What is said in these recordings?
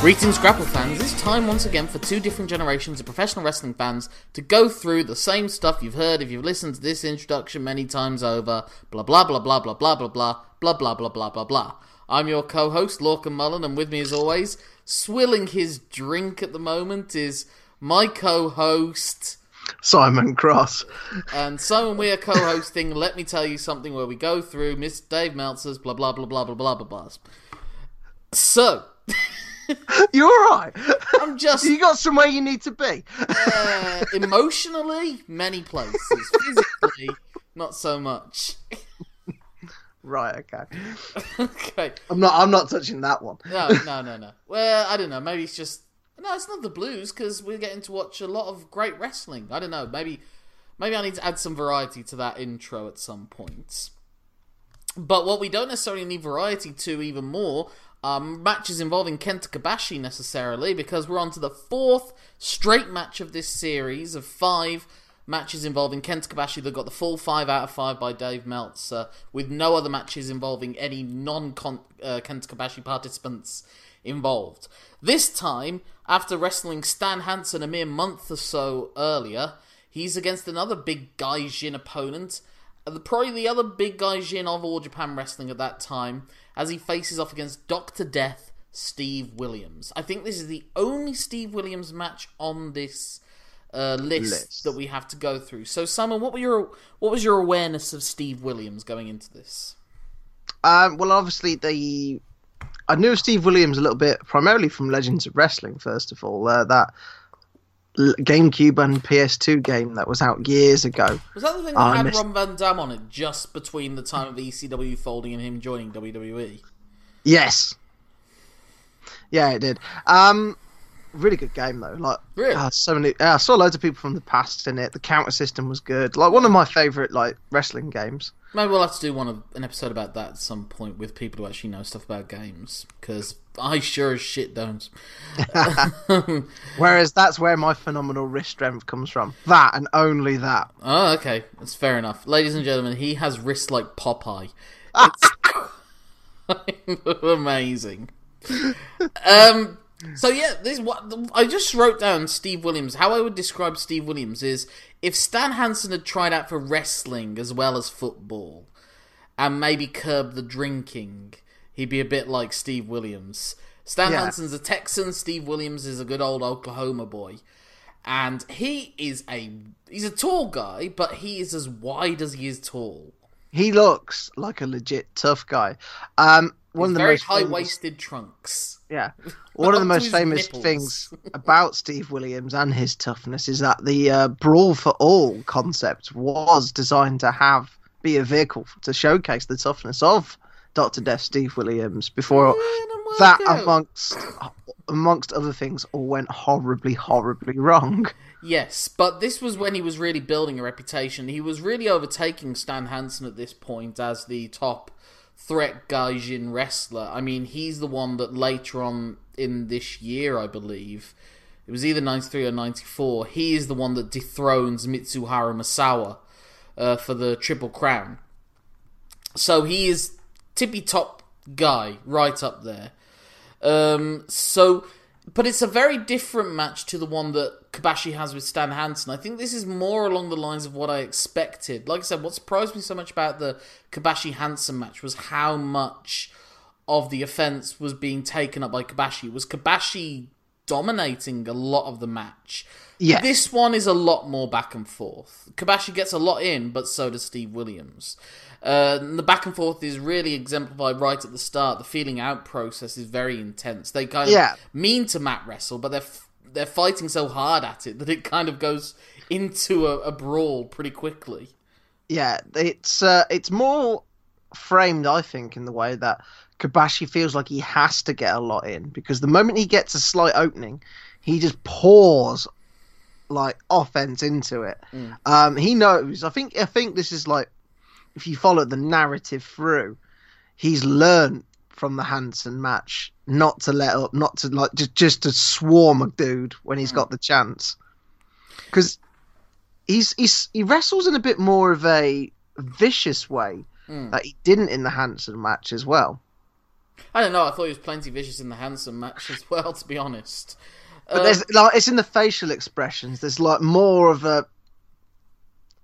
Greetings, Grapple fans. Time once again for two different generations of professional wrestling fans to go through the same stuff you've heard if you've listened to this introduction many times over. Blah blah blah blah blah blah blah blah blah blah blah blah blah blah. I'm your co-host Lorcan Mullen, and with me as always, swilling his drink at the moment is my co-host. Simon Cross. And Simon, we are co-hosting. Let me tell you something where we go through Miss Dave Meltzer's blah blah blah blah blah blah blah blah. So. You all right? I'm just You got somewhere you need to be. uh, emotionally many places, physically not so much. Right. Okay. okay, I'm not. I'm not touching that one. no, no, no, no. Well, I don't know. Maybe it's just no. It's not the blues because we're getting to watch a lot of great wrestling. I don't know. Maybe, maybe I need to add some variety to that intro at some point. But what we don't necessarily need variety to even more um, matches involving Kenta Kobashi necessarily, because we're on to the fourth straight match of this series of five matches involving Kenta Kobashi that got the full five out of five by Dave Meltzer, with no other matches involving any non uh, Kenta Kobashi participants involved. This time, after wrestling Stan Hansen a mere month or so earlier, he's against another big Gaijin opponent, uh, probably the other big Gaijin of All Japan Wrestling at that time, as he faces off against Dr. Death, Steve Williams. I think this is the only Steve Williams match on this uh, list, List. that we have to go through. So, Simon, what were your what was your awareness of Steve Williams going into this? Um, well, obviously the I knew Steve Williams a little bit, primarily from Legends of Wrestling. First of all, uh, that GameCube and PS2 game that was out years ago. Was that the thing that I had missed- Rob Van Dam on it just between the time of the ECW folding and him joining? WWE? Yes. Yeah, it did. Um, really good game though. Like, Really? ah, so many. yeah, I saw loads of people from the past in it. The counter system was good. Like one of my favorite like wrestling games. Maybe we'll have to do one of an episode about that at some point with people who actually know stuff about games because I sure as shit don't. Whereas that's where my phenomenal wrist strength comes from. That and only that. Oh, okay, that's fair enough, ladies and gentlemen. He has wrists like Popeye. It's kind of amazing. Um. So yeah, this what I just wrote down. Steve Williams. How I would describe Steve Williams is if Stan Hansen had tried out for wrestling as well as football, and maybe curb the drinking, he'd be a bit like Steve Williams. Stan Yeah. Hansen's a Texan. Steve Williams is a good old Oklahoma boy, and he is a he's a tall guy, but he is as wide as he is tall. He looks like a legit tough guy. Um, one He's of the very most high famous- waisted trunks. Yeah. One of the most famous nipples. things about Steve Williams and his toughness is that the uh, Brawl for All concept was designed to have be a vehicle to showcase the toughness of Dr. Death Steve Williams before that amongst amongst other things all went horribly horribly wrong. Yes, but this was when he was really building a reputation. He was really overtaking Stan Hansen at this point as the top threat Gaijin wrestler. I mean, he's the one that later on in this year, I believe, it was either 93 or 94, he is the one that dethrones Mitsuharu Misawa uh, for the Triple Crown. So he is tippy top guy, right up there. Um, so, but it's a very different match to the one that Kobashi has with Stan Hansen. I think this is more along the lines of what I expected. Like I said, what surprised me so much about the Kobashi Hansen match was how much of the offense was being taken up by Kobashi. Was Kobashi dominating a lot of the match. Yes. This one is a lot more back and forth. Kobashi gets a lot in, but so does Steve Williams. Uh, the back and forth is really exemplified right at the start. The feeling out process is very intense. They kind of Yeah. mean to mat wrestle, but they're f- they're fighting so hard at it that it kind of goes into a, a brawl pretty quickly. Yeah, it's uh, it's more framed, I think, in the way that Kobashi feels like he has to get a lot in because the moment he gets a slight opening, he just pours like offense into it. Um, he knows. I think. I think this is like if you follow the narrative through, he's learned from the Hansen match not to let up, not to like just just to swarm a dude when he's got the chance, because he's he's he wrestles in a bit more of a vicious way Mm. that he didn't in the Hansen match as well. I don't know. I thought he was plenty vicious in the Hansen match as well, to be honest. But Uh, there's like it's in the facial expressions. There's like more of a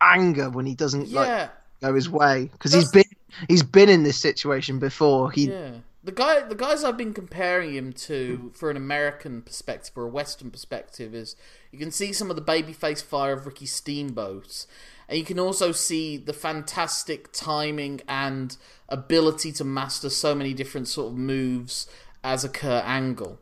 anger when he doesn't like yeah, go his way because he's been he's been in this situation before. He yeah. The guy, the guys I've been comparing him to, for an American perspective or a Western perspective, is you can see some of the babyface fire of Ricky Steamboat, and you can also see the fantastic timing and ability to master so many different sort of moves as a Kurt Angle.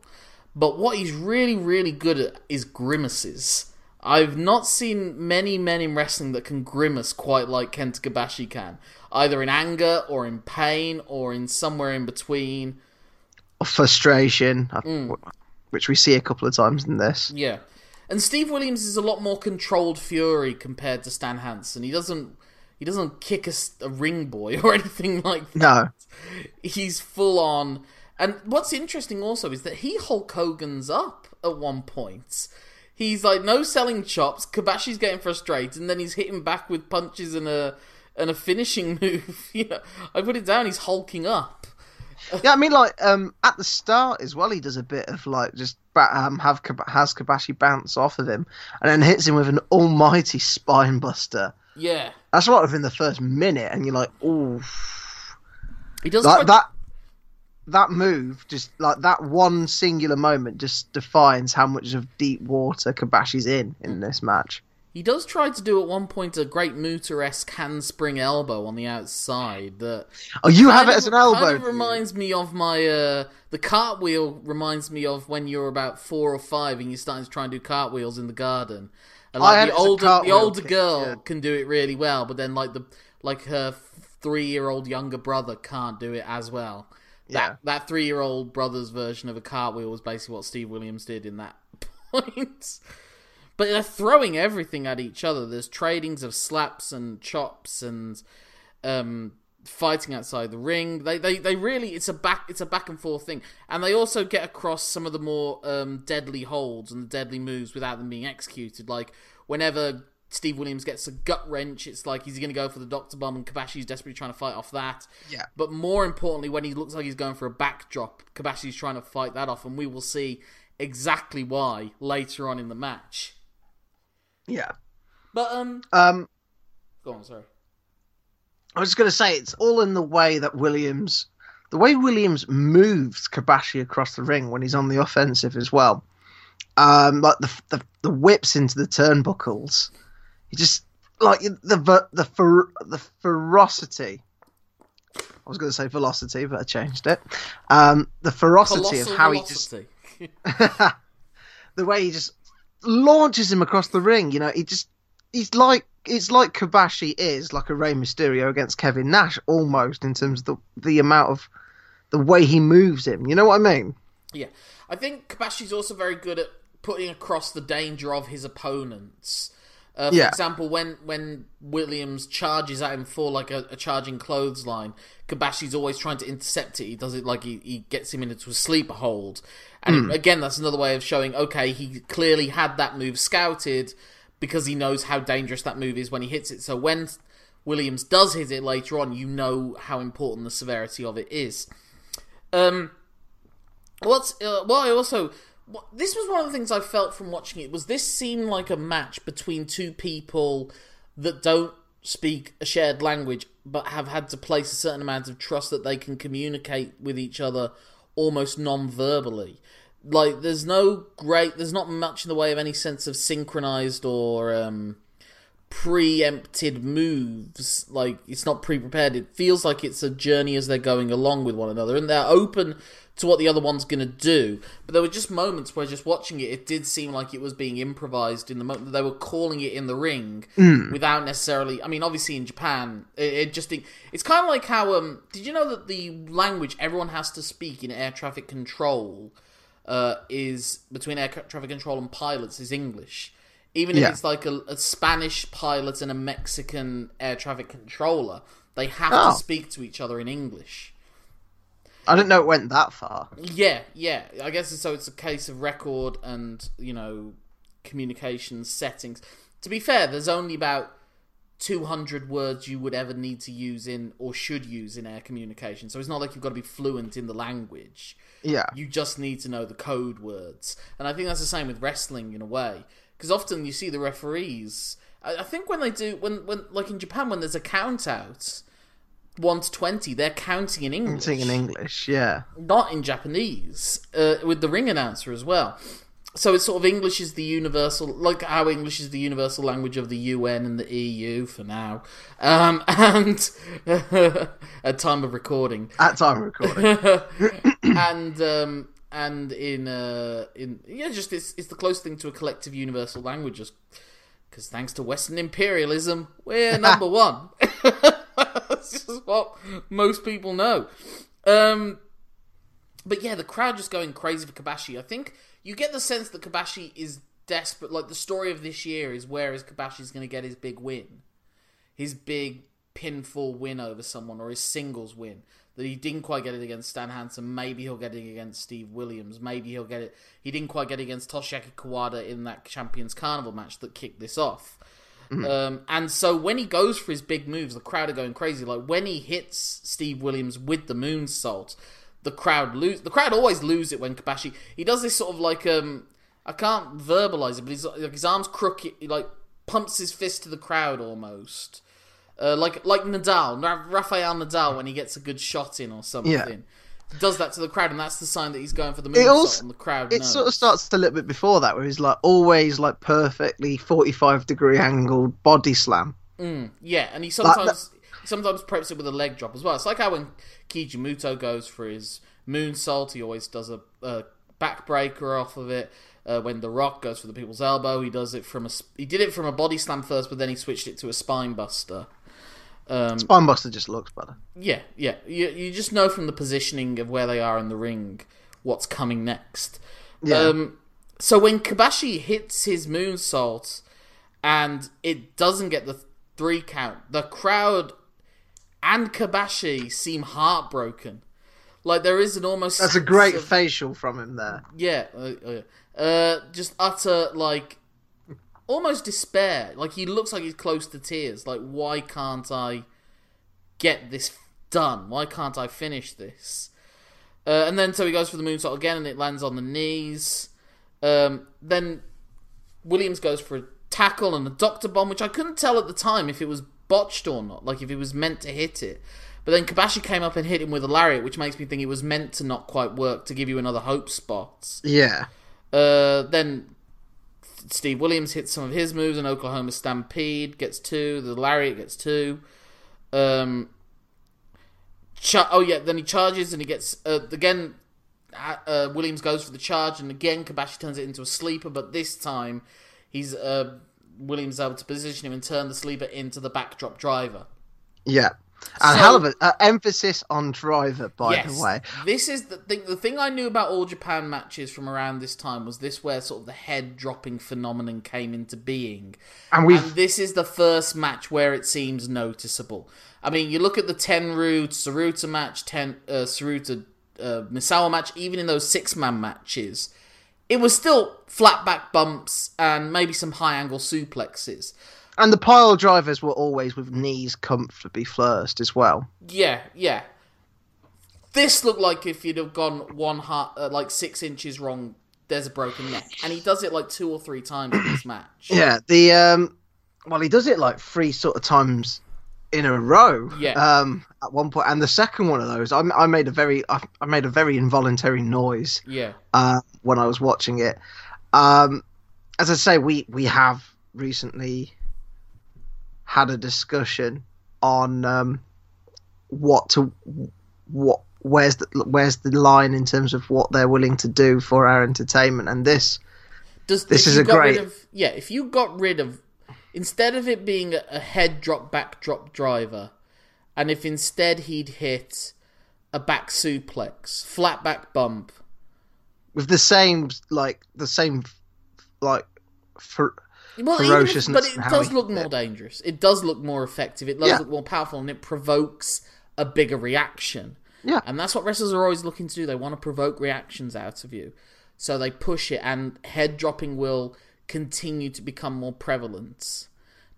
But what he's really, really good at is grimaces. I've not seen many men in wrestling that can grimace quite like Kenta Kobashi can, either in anger or in pain or in somewhere in between. frustration, uh, Mm. which we see a couple of times in this. Yeah. And Steve Williams is a lot more controlled fury compared to Stan Hansen. He doesn't he doesn't kick a ring boy or anything like that. No, He's full on. And what's interesting also is that he Hulk Hogan's up at one point. He's like no selling chops. Kobashi's getting frustrated, and then he's hitting back with punches and a and a finishing move. you know, I put it down. He's hulking up. yeah, I mean, like um, at the start as well, he does a bit of like just um, have has Kobashi bounce off of him, and then hits him with an almighty spine buster. Yeah, That's right within the first minute, and you're like, oh, he does like quite- that. That move, just like that one singular moment, just defines how much of deep water Kobashi's in in this match. He does try to do at one point a great Muta-esque handspring elbow on the outside that Oh, you have it as an elbow. Kind of reminds me of my uh, the cartwheel reminds me of when you're about four or five and you're starting to try and do cartwheels in the garden. And I like had the older the older kick, girl yeah. can do it really well, but then like the like her three year old younger brother can't do it as well. Yeah. That that three year old brother's version of a cartwheel was basically what Steve Williams did in that point. But they're throwing everything at each other. There's tradings of slaps and chops and um, fighting outside the ring. They, they they really it's a back it's a back and forth thing, and they also get across some of the more um, deadly holds and the deadly moves without them being executed. Like whenever Steve Williams gets a gut wrench, it's like he's going to go for the Doctor Bomb, and Kobashi's desperately trying to fight off that. Yeah. But more importantly, when he looks like he's going for a backdrop, Kobashi's trying to fight that off, and we will see exactly why later on in the match. Yeah. But um, Um, go on, sorry. I was going to say it's all in the way that Williams, the way Williams moves Kobashi across the ring when he's on the offensive as well. Um, like the the, the whips into the turnbuckles. He just like the the the fer, the ferocity. I was going to say velocity, but I changed it. Um, the ferocity of Colossal how he just the way he just launches him across the ring. You know, he just he's like it's like Kobashi is like a Rey Mysterio against Kevin Nash almost in terms of the the amount of the way he moves him. You know what I mean? Yeah, I think Kobashi's also very good at putting across the danger of his opponents. Uh, for Yeah. example, when when Williams charges at him for like a, a charging clothesline, Kobashi's always trying to intercept it. He does it like he, he gets him into a sleeper hold, and again, that's another way of showing okay, he clearly had that move scouted because he knows how dangerous that move is when he hits it. So when Williams does hit it later on, you know how important the severity of it is. Um, What's uh, well, I also this was one of the things I felt from watching it was this seemed like a match between two people that don't speak a shared language but have had to place a certain amount of trust that they can communicate with each other almost non-verbally. Like there's no great there's not much in the way of any sense of synchronized or um preempted moves like it's not pre-prepared it feels like it's a journey as they're going along with one another and they're open to what the other one's going to do but there were just moments where just watching it it did seem like it was being improvised in the moment that they were calling it in the ring without necessarily i mean obviously in japan it, it just it's kind of like how um did you know that the language everyone has to speak in air traffic control uh, is between air traffic control and pilots is english Even if Yeah. it's like a, a Spanish pilot and a Mexican air traffic controller, they have Oh. to speak to each other in English. I didn't know it went that far. Yeah, yeah. I guess so. It's a case of record and you know communication settings. To be fair, there's only about 200 words you would ever need to use in or should use in air communication. So it's not like you've got to be fluent in the language. Yeah. You just need to know the code words. And I think that's the same with wrestling in a way. Because often you see the referees. I, I think when they do, when, when like in Japan, when there's a count out, 1 to 20, they're counting in English Sing in English, yeah. not in Japanese, uh, with the ring announcer as well. So it's sort of English is the universal, like how English is the universal language of the UN and the EU for now, um, and at time of recording, At time of recording. and um, and in uh, in yeah, just it's it's the closest thing to a collective universal language, just because thanks to Western imperialism, we're number one. Just what most people know. Um, but yeah, the crowd just going crazy for Kobashi. I think you get the sense that Kobashi is desperate. Like the story of this year is where is Kobashi's going to get his big win, his big pinfall win over someone, or his singles win. That he didn't quite get it against Stan Hansen. Maybe he'll get it against Steve Williams. Maybe he'll get it. He didn't quite get it against Toshiaki Kawada in that Champions Carnival match that kicked this off. Um, and so when he goes for his big moves, the crowd are going crazy. Like when he hits Steve Williams with the moonsault, the crowd lose. The crowd always lose it when Kobashi. He does this sort of like um, I can't verbalize it, but he's like his arms crooked. He like pumps his fist to the crowd almost, uh, like like Nadal, Ra- Rafael Nadal when he gets a good shot in or something. Yeah. Does that to the crowd, and that's the sign that he's going for the It moonsault, also- and the crowd It knows. sort of starts a little bit before that, where he's like always like perfectly forty-five degree angled body slam. Yeah, and he sometimes he sometimes preps it with a leg drop as well. It's like how when Keiji Muto goes for his moonsault, he always does a, a backbreaker off of it. Uh, when The Rock goes for the people's elbow, he does it from a he did it from a body slam first, but then he switched it to a spine buster. Um, Spinebuster just looks better. yeah, yeah, you you just know from the positioning of where they are in the ring what's coming next. Yeah. Um, so when Kobashi hits his moonsault and it doesn't get the three count, the crowd and Kobashi seem heartbroken. Like there is an almost That's a great of- facial from him there. yeah, uh, uh, uh, just utter like almost despair. Like he looks like he's close to tears. Like why can't I get this done? Why can't I finish this? Uh, and then so he goes for the moonsault again, and it lands on the knees. Um, then Williams goes for a tackle and a doctor bomb, which I couldn't tell at the time if it was botched or not, like if he was meant to hit it. But then Kobashi came up and hit him with a lariat, which makes me think it was meant to not quite work to give you another hope spot. Yeah. Uh, then Steve Williams hits some of his moves, and Oklahoma Stampede gets two. The Lariat gets two. Um, cha- oh yeah, then he charges and he gets uh, again. Uh, uh, Williams goes for the charge, and again Kobashi turns it into a sleeper, but this time he's uh, Williams able to position him and turn the sleeper into the backdrop driver. Yeah. And So- hell of a uh, emphasis on driver, by yes. the way. This is the thing. The thing I knew about all Japan matches from around this time was this where sort of the head dropping phenomenon came into being. And we've this is the first match where it seems noticeable. I mean, you look at the Tenryu Tsuruta match, Ten uh, Tsuruta uh, Misawa match, even in those six man matches, it was still flat back bumps and maybe some high angle suplexes. And the pile drivers were always with knees comfortably first as well. Yeah, yeah. This looked like if you'd have gone one heart, uh, like six inches wrong, there's a broken neck, and he does it like two or three times in this match. Yeah, the um, well, he does it like three sort of times in a row. Yeah. Um, at one point, and the second one of those, I, I made a very, I, I made a very involuntary noise yeah, uh, when I was watching it. Um, as I say, we we have recently had a discussion on um, what to what where's the where's the line in terms of what they're willing to do for our entertainment, and this Does This is a great- of, yeah, if you got rid of instead of it being a, a head drop back drop driver, and if instead he'd hit a back suplex, flat back bump, with the same like the same like for Well, but it does look more dangerous. It does look more effective. It does Yeah. look more powerful, and it provokes a bigger reaction. Yeah. and that's what wrestlers are always looking to do. They want to provoke reactions out of you, so they push it, and head dropping will continue to become more prevalent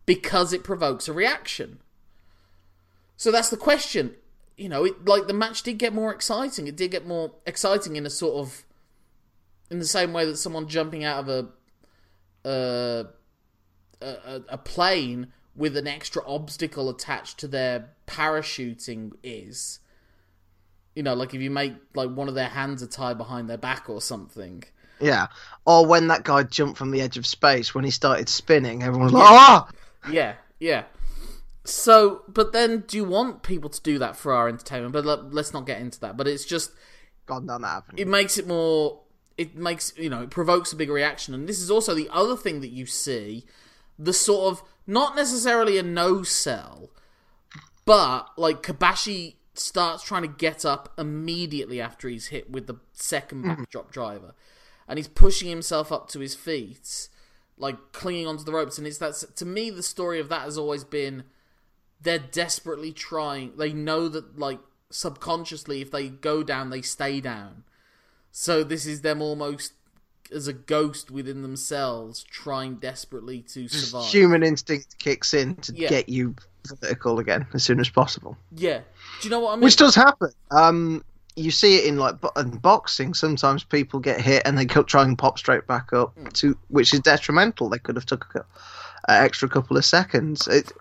because it provokes a reaction. So that's the question. You know, it, like the match did get more exciting. It did get more exciting in a sort of, in the same way that someone jumping out of a, uh, a, a, a plane with an extra obstacle attached to their parachuting is. You know, like if you make like one of their hands are tied behind their back or something. Yeah. Or when that guy jumped from the edge of space when he started spinning, everyone was like, "Ah!" Yeah, yeah. So, but then, do you want people to do that for our entertainment? But let, let's not get into that. But it's just Gone down that avenue. it makes it more. It makes you know it provokes a bigger reaction, and this is also the other thing that you see, the sort of not necessarily a no sell, but like Kobashi starts trying to get up immediately after he's hit with the second mm-hmm. backdrop driver, and he's pushing himself up to his feet, like clinging onto the ropes, and it's that to me the story of that has always been they're desperately trying. They know that like subconsciously, if they go down, they stay down. So this is them almost as a ghost within themselves, trying desperately to Just survive. human instinct kicks in to Yeah. get you vertical again as soon as possible, Yeah. Do you know what I mean? which does happen. Um, you see it in like in boxing. Sometimes people get hit and they try and pop straight back up, Hmm. to which is detrimental. They could have took a, a extra couple of seconds. It,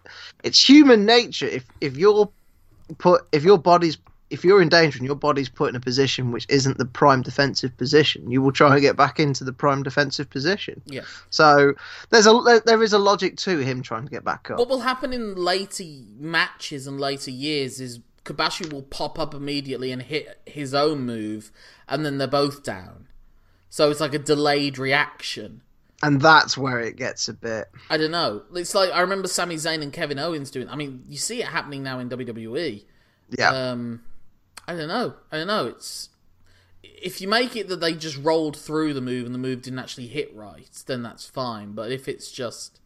it's human nature. If if you're put if your body's if you're in danger and your body's put in a position which isn't the prime defensive position, you will try and get back into the prime defensive position. yeah. So there's a there, is a logic to him trying to get back up. What will happen in later matches and later years is Kobashi will pop up immediately and hit his own move, and then they're both down. So it's like a delayed reaction. and that's where it gets a bit. I don't know. It's like I remember Sami Zayn and Kevin Owens doing. I mean, you see it happening now in WWE. Yeah, Um, I don't know. I don't know. It's if you make it that they just rolled through the move and the move didn't actually hit right, then that's fine. But if it's just,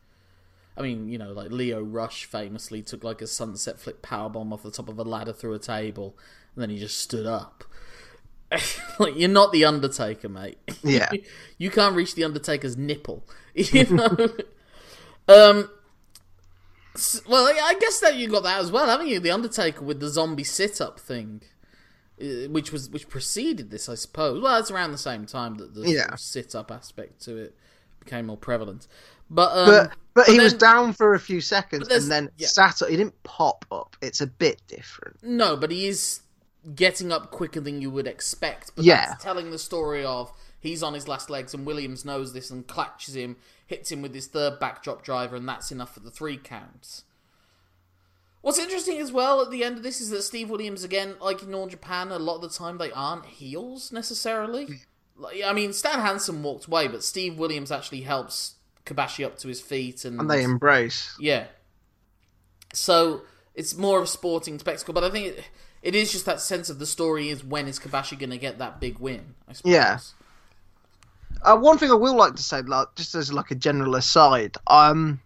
I mean, you know, like Lio Rush famously took like a sunset flip powerbomb off the top of a ladder through a table, and then he just stood up. like you're not the Undertaker, mate. Yeah. you can't reach the Undertaker's nipple. You know. um. Well, I guess that you got that as well, haven't you? The Undertaker with the zombie sit-up thing, which was which preceded this, I suppose. Well, it's around the same time that the Yeah. sit-up aspect to it became more prevalent. But um, but but he was down for a few seconds and then yeah. sat up. He didn't pop up. It's a bit different. No, but he is getting up quicker than you would expect. But Yeah. that's telling the story of he's on his last legs and Williams knows this and clutches him, hits him with his third backdrop driver, and that's enough for the three counts. What's interesting as well at the end of this is that Steve Williams, again, like in All Japan, a lot of the time they aren't heels necessarily. Like, I mean, Stan Hansen walked away, but Steve Williams actually helps Kobashi up to his feet and, And they embrace. yeah. So it's more of a sporting spectacle, but I think it, it is just that sense of the story is when is Kobashi going to get that big win? I suppose. Yeah. Uh, one thing I will like to say, like, just as like a general aside, um,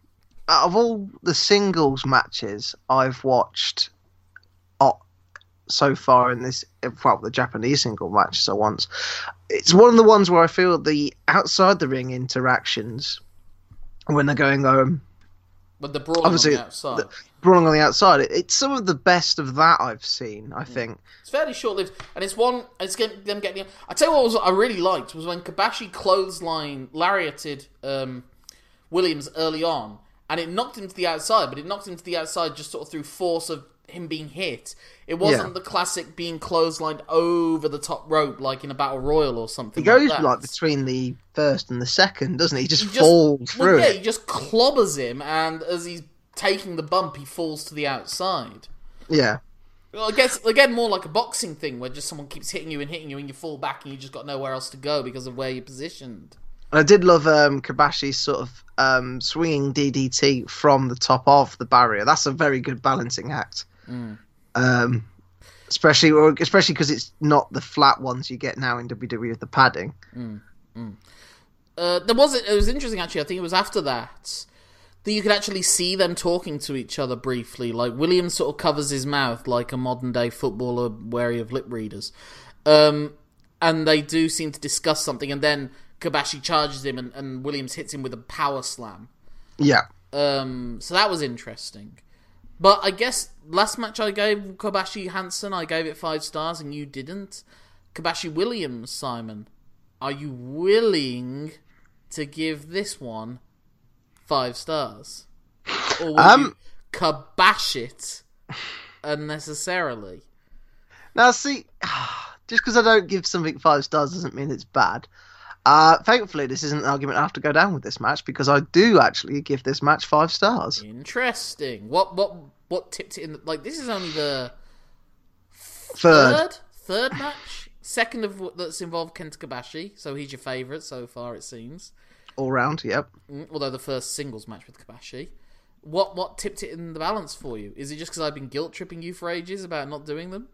out of all the singles matches I've watched, uh, so far in this, well, the Japanese single matches I once, it's one of the ones where I feel the outside the ring interactions when they're going um But the brawling Obviously, on the outside, the- brawling on the outside, it, it's some of the best of that I've seen. I think. it's fairly short lived, and it's one. It's get, them getting. I tell you what was I really liked was when Kobashi clothesline lariated um, Williams early on, and it knocked him to the outside, but it knocked him to the outside just sort of through force of him being hit. It wasn't Yeah. the classic being clotheslined over the top rope like in a battle royal or something. He goes like, like, between the first and the second, doesn't he? He just He just- falls through well, yeah, it. he just clobbers him, and as he's taking the bump, he falls to the outside. Yeah. Well, I guess again more like a boxing thing where just someone keeps hitting you and hitting you, and you fall back, and you just got nowhere else to go because of where you're positioned. And I did love um, Kobashi's sort of um, swinging DDT from the top of the barrier. That's a very good balancing act. Mm. Um, especially, especially because it's not the flat ones you get now in WWE with the padding. Uh, there was it was interesting actually. I think it was after that that you could actually see them talking to each other briefly. Like Williams sort of covers his mouth like a modern day footballer wary of lip readers, um, and they do seem to discuss something. And then Kobashi charges him, and, and Williams hits him with a power slam. Yeah. Um, so that was interesting. But I guess last match I gave Kobashi Hansen, I gave it five stars, and you didn't. Kobashi Williams, Simon, are you willing to give this one five stars, or will Um, you kabash it unnecessarily? Now, see, just because I don't give something five stars doesn't mean it's bad. Uh, thankfully, this isn't an argument I have to go down with this match because I do actually give this match five stars. Interesting. What what what tipped it in? Like this is only the Third. third third match, second of what- that's involved Kenta Kobashi. So he's your favourite so far, it seems. All round, yep. Mm, Although the first singles match with Kobashi. What what tipped it in the balance for you? Is it just because I've been guilt tripping you for ages about not doing them?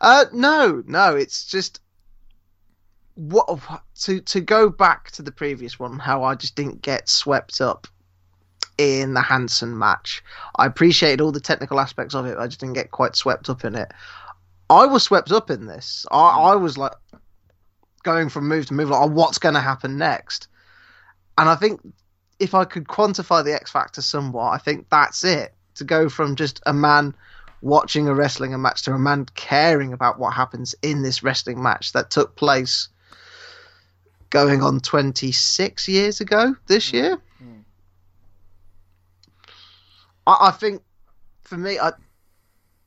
Uh, no, no, it's just what to to go back to the previous one. How I just didn't get swept up in the Hansen match. I appreciated all the technical aspects of it. I just didn't get quite swept up in it. I was swept up in this. I, I was like going from move to move, like, oh, what's going to happen next? And I think if I could quantify the X Factor somewhat, I think that's it. To go from just a man watching a wrestling match to a man caring about what happens in this wrestling match that took place going on 26 years ago this hmm. year. Hmm. I, I think for me, I,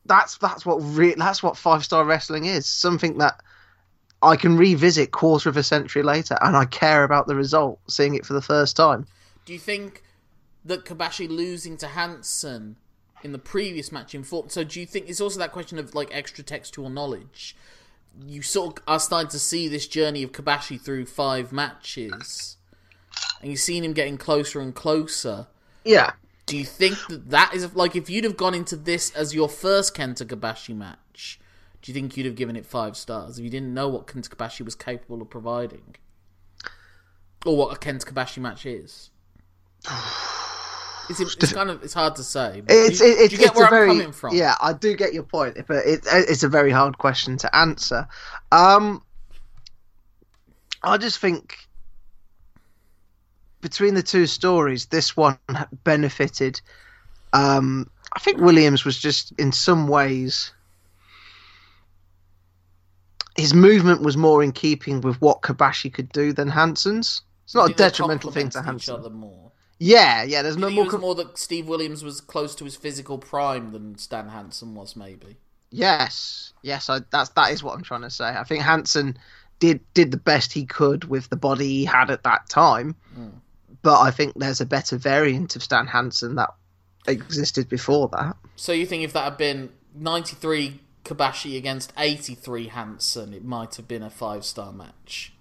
that's that's what re- that's what five star wrestling is. Something that I can revisit quarter of a century later, and I care about the result, seeing it for the first time. Do you think that Kobashi losing to Hansen in the previous match in informed? So do you think it's also that question of like extra textual knowledge? You sort of are starting to see this journey of Kobashi through five matches, and you've seen him getting closer and closer. Yeah, Do you think that that is like if you'd have gone into this as your first Kenta Kobashi match? Do you think you'd have given it five stars if you didn't know what Kenta Kobashi was capable of providing, or what a Kenta Kobashi match is? It's, it's kind of it's hard to say. It's do, you- it, do you get it's where I'm very coming from? yeah. I do get your point, but it, it's a very hard question to answer. Um, I just think between the two stories, this one benefited. Um, I think Williams was just in some ways. His movement was more in keeping with what Kobashi could do than Hansen's. It's not a detrimental thing to Hansen. Yeah, yeah. There's no more. co- more that Steve Williams was close to his physical prime than Stan Hansen was, maybe. Yes, yes, I, that's that is what I'm trying to say. I think Hansen did did the best he could with the body he had at that time, hmm. but I think there's a better variant of Stan Hansen that existed before that. So you think if that had been 93 Kobashi against 83 Hansen, it might have been a five star match?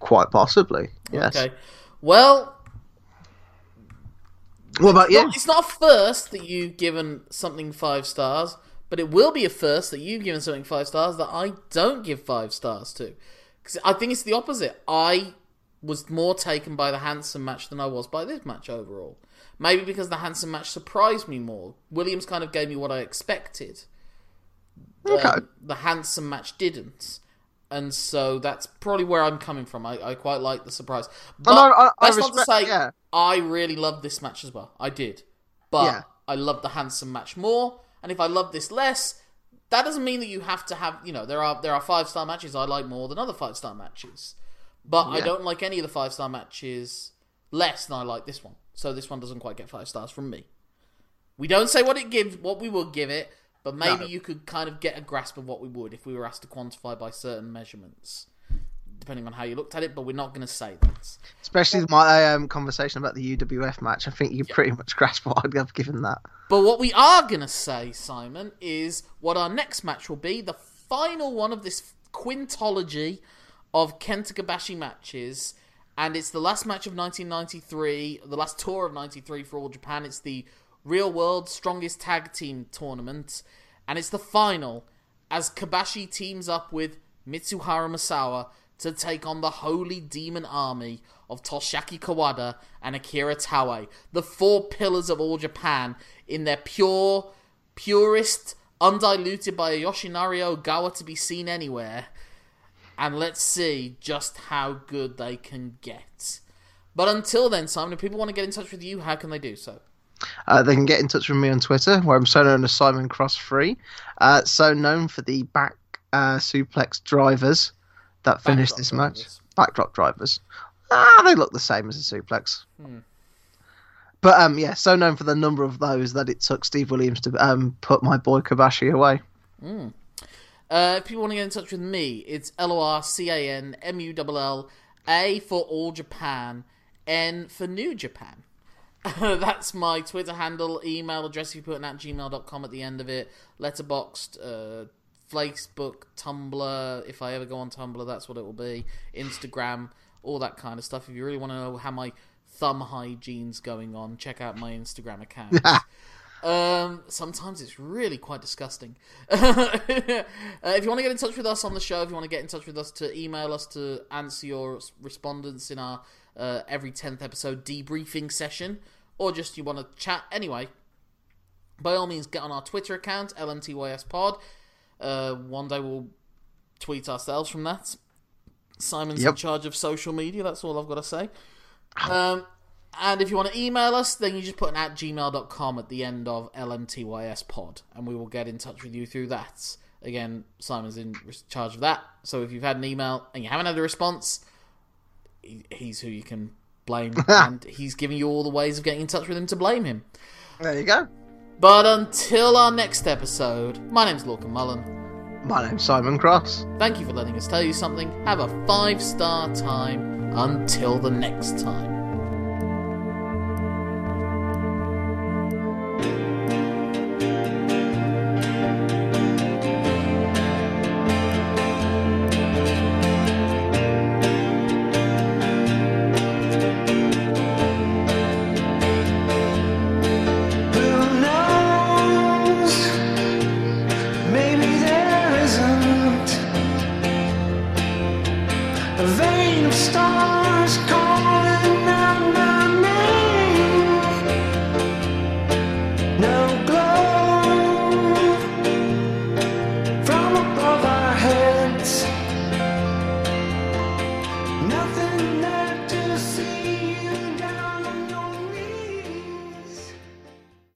Quite possibly, yes. Okay. Well, What about you? not- it's not a first that you've given something five stars, but it will be a first that you've given something five stars that I don't give five stars to. Because I think it's the opposite. I was more taken by the Hansen match than I was by this match overall. Maybe because the Hansen match surprised me more. Williams kind of gave me what I expected. Okay. Um, the Hansen match didn't. And so that's probably where I'm coming from. I, I quite like the surprise. Oh, but no, I- I that's not to say yeah. I really loved this match as well. I did. But Yeah. I loved the Hansen match more. And if I love this less, that doesn't mean that you have to have you know, there are there are five star matches I like more than other five star matches. But I don't like any of the five star matches less than I like this one. So this one doesn't quite get five stars from me. We don't say what it gives what we would give it, but maybe No. you could kind of get a grasp of what we would if we were asked to quantify by certain measurements. Depending on how you looked at it, but we're not going to say that. Especially my um, conversation about the UWF match. I think you pretty much grasp what I'd have given that. But what we are going to say, Simon, is what our next match will be the final one of this quintology of Kenta Kobashi matches. And it's the last match of 1993, the last tour of 93 for All Japan. It's the Real World Strongest Tag Team Tournament. And it's the final as Kobashi teams up with Mitsuharu Misawa to take on the holy demon army of Toshiaki Kawada and Akira Taue, the four pillars of all Japan in their pure, purest, undiluted by a Yoshinari Ogawa to be seen anywhere. And let's see just how good they can get. But until then, Simon, if people want to get in touch with you, how can they do so? Uh, they can get in touch with me on Twitter, where I'm so known as Simon Cross Free, uh, so known for the back uh, suplex drivers that finished this drivers. match. Backdrop drivers. Ah, they look the same as a suplex. Hmm. But um, yeah, so known for the number of those that it took Steve Williams to um put my boy Kobashi away. Uh, if people want to get in touch with me, it's L O R C A N M U L L A for All Japan, N for New Japan. That's my Twitter handle, email address if you put it at gmail.com at the end of it, Letterboxd, uh, Facebook, Tumblr, if I ever go on Tumblr, that's what it will be, Instagram, all that kind of stuff. If you really want to know how my thumb hygiene's going on, check out my Instagram account. Um, sometimes it's really quite disgusting. uh, if you want to get in touch with us on the show, if you want to get in touch with us to email us to answer your respondents in our uh, every 10th episode debriefing session, or just you want to chat anyway, by all means get on our Twitter account, LMTYSPod. Uh, one day we'll tweet ourselves from that. Simon's in charge of social media, that's all I've got to say. Um, and if you want to email us, then you just put an at gmail.com at the end of LMTYS pod, and we will get in touch with you through that. Again, Simon's in charge of that. So if you've had an email and you haven't had a response, he- he's who you can blame, and he's giving you all the ways of getting in touch with him to blame him. There you go. But until our next episode, my name's Lorcan Mullen. My name's Simon Cross. Thank you for letting us tell you something. Have a five star time. Until the next time.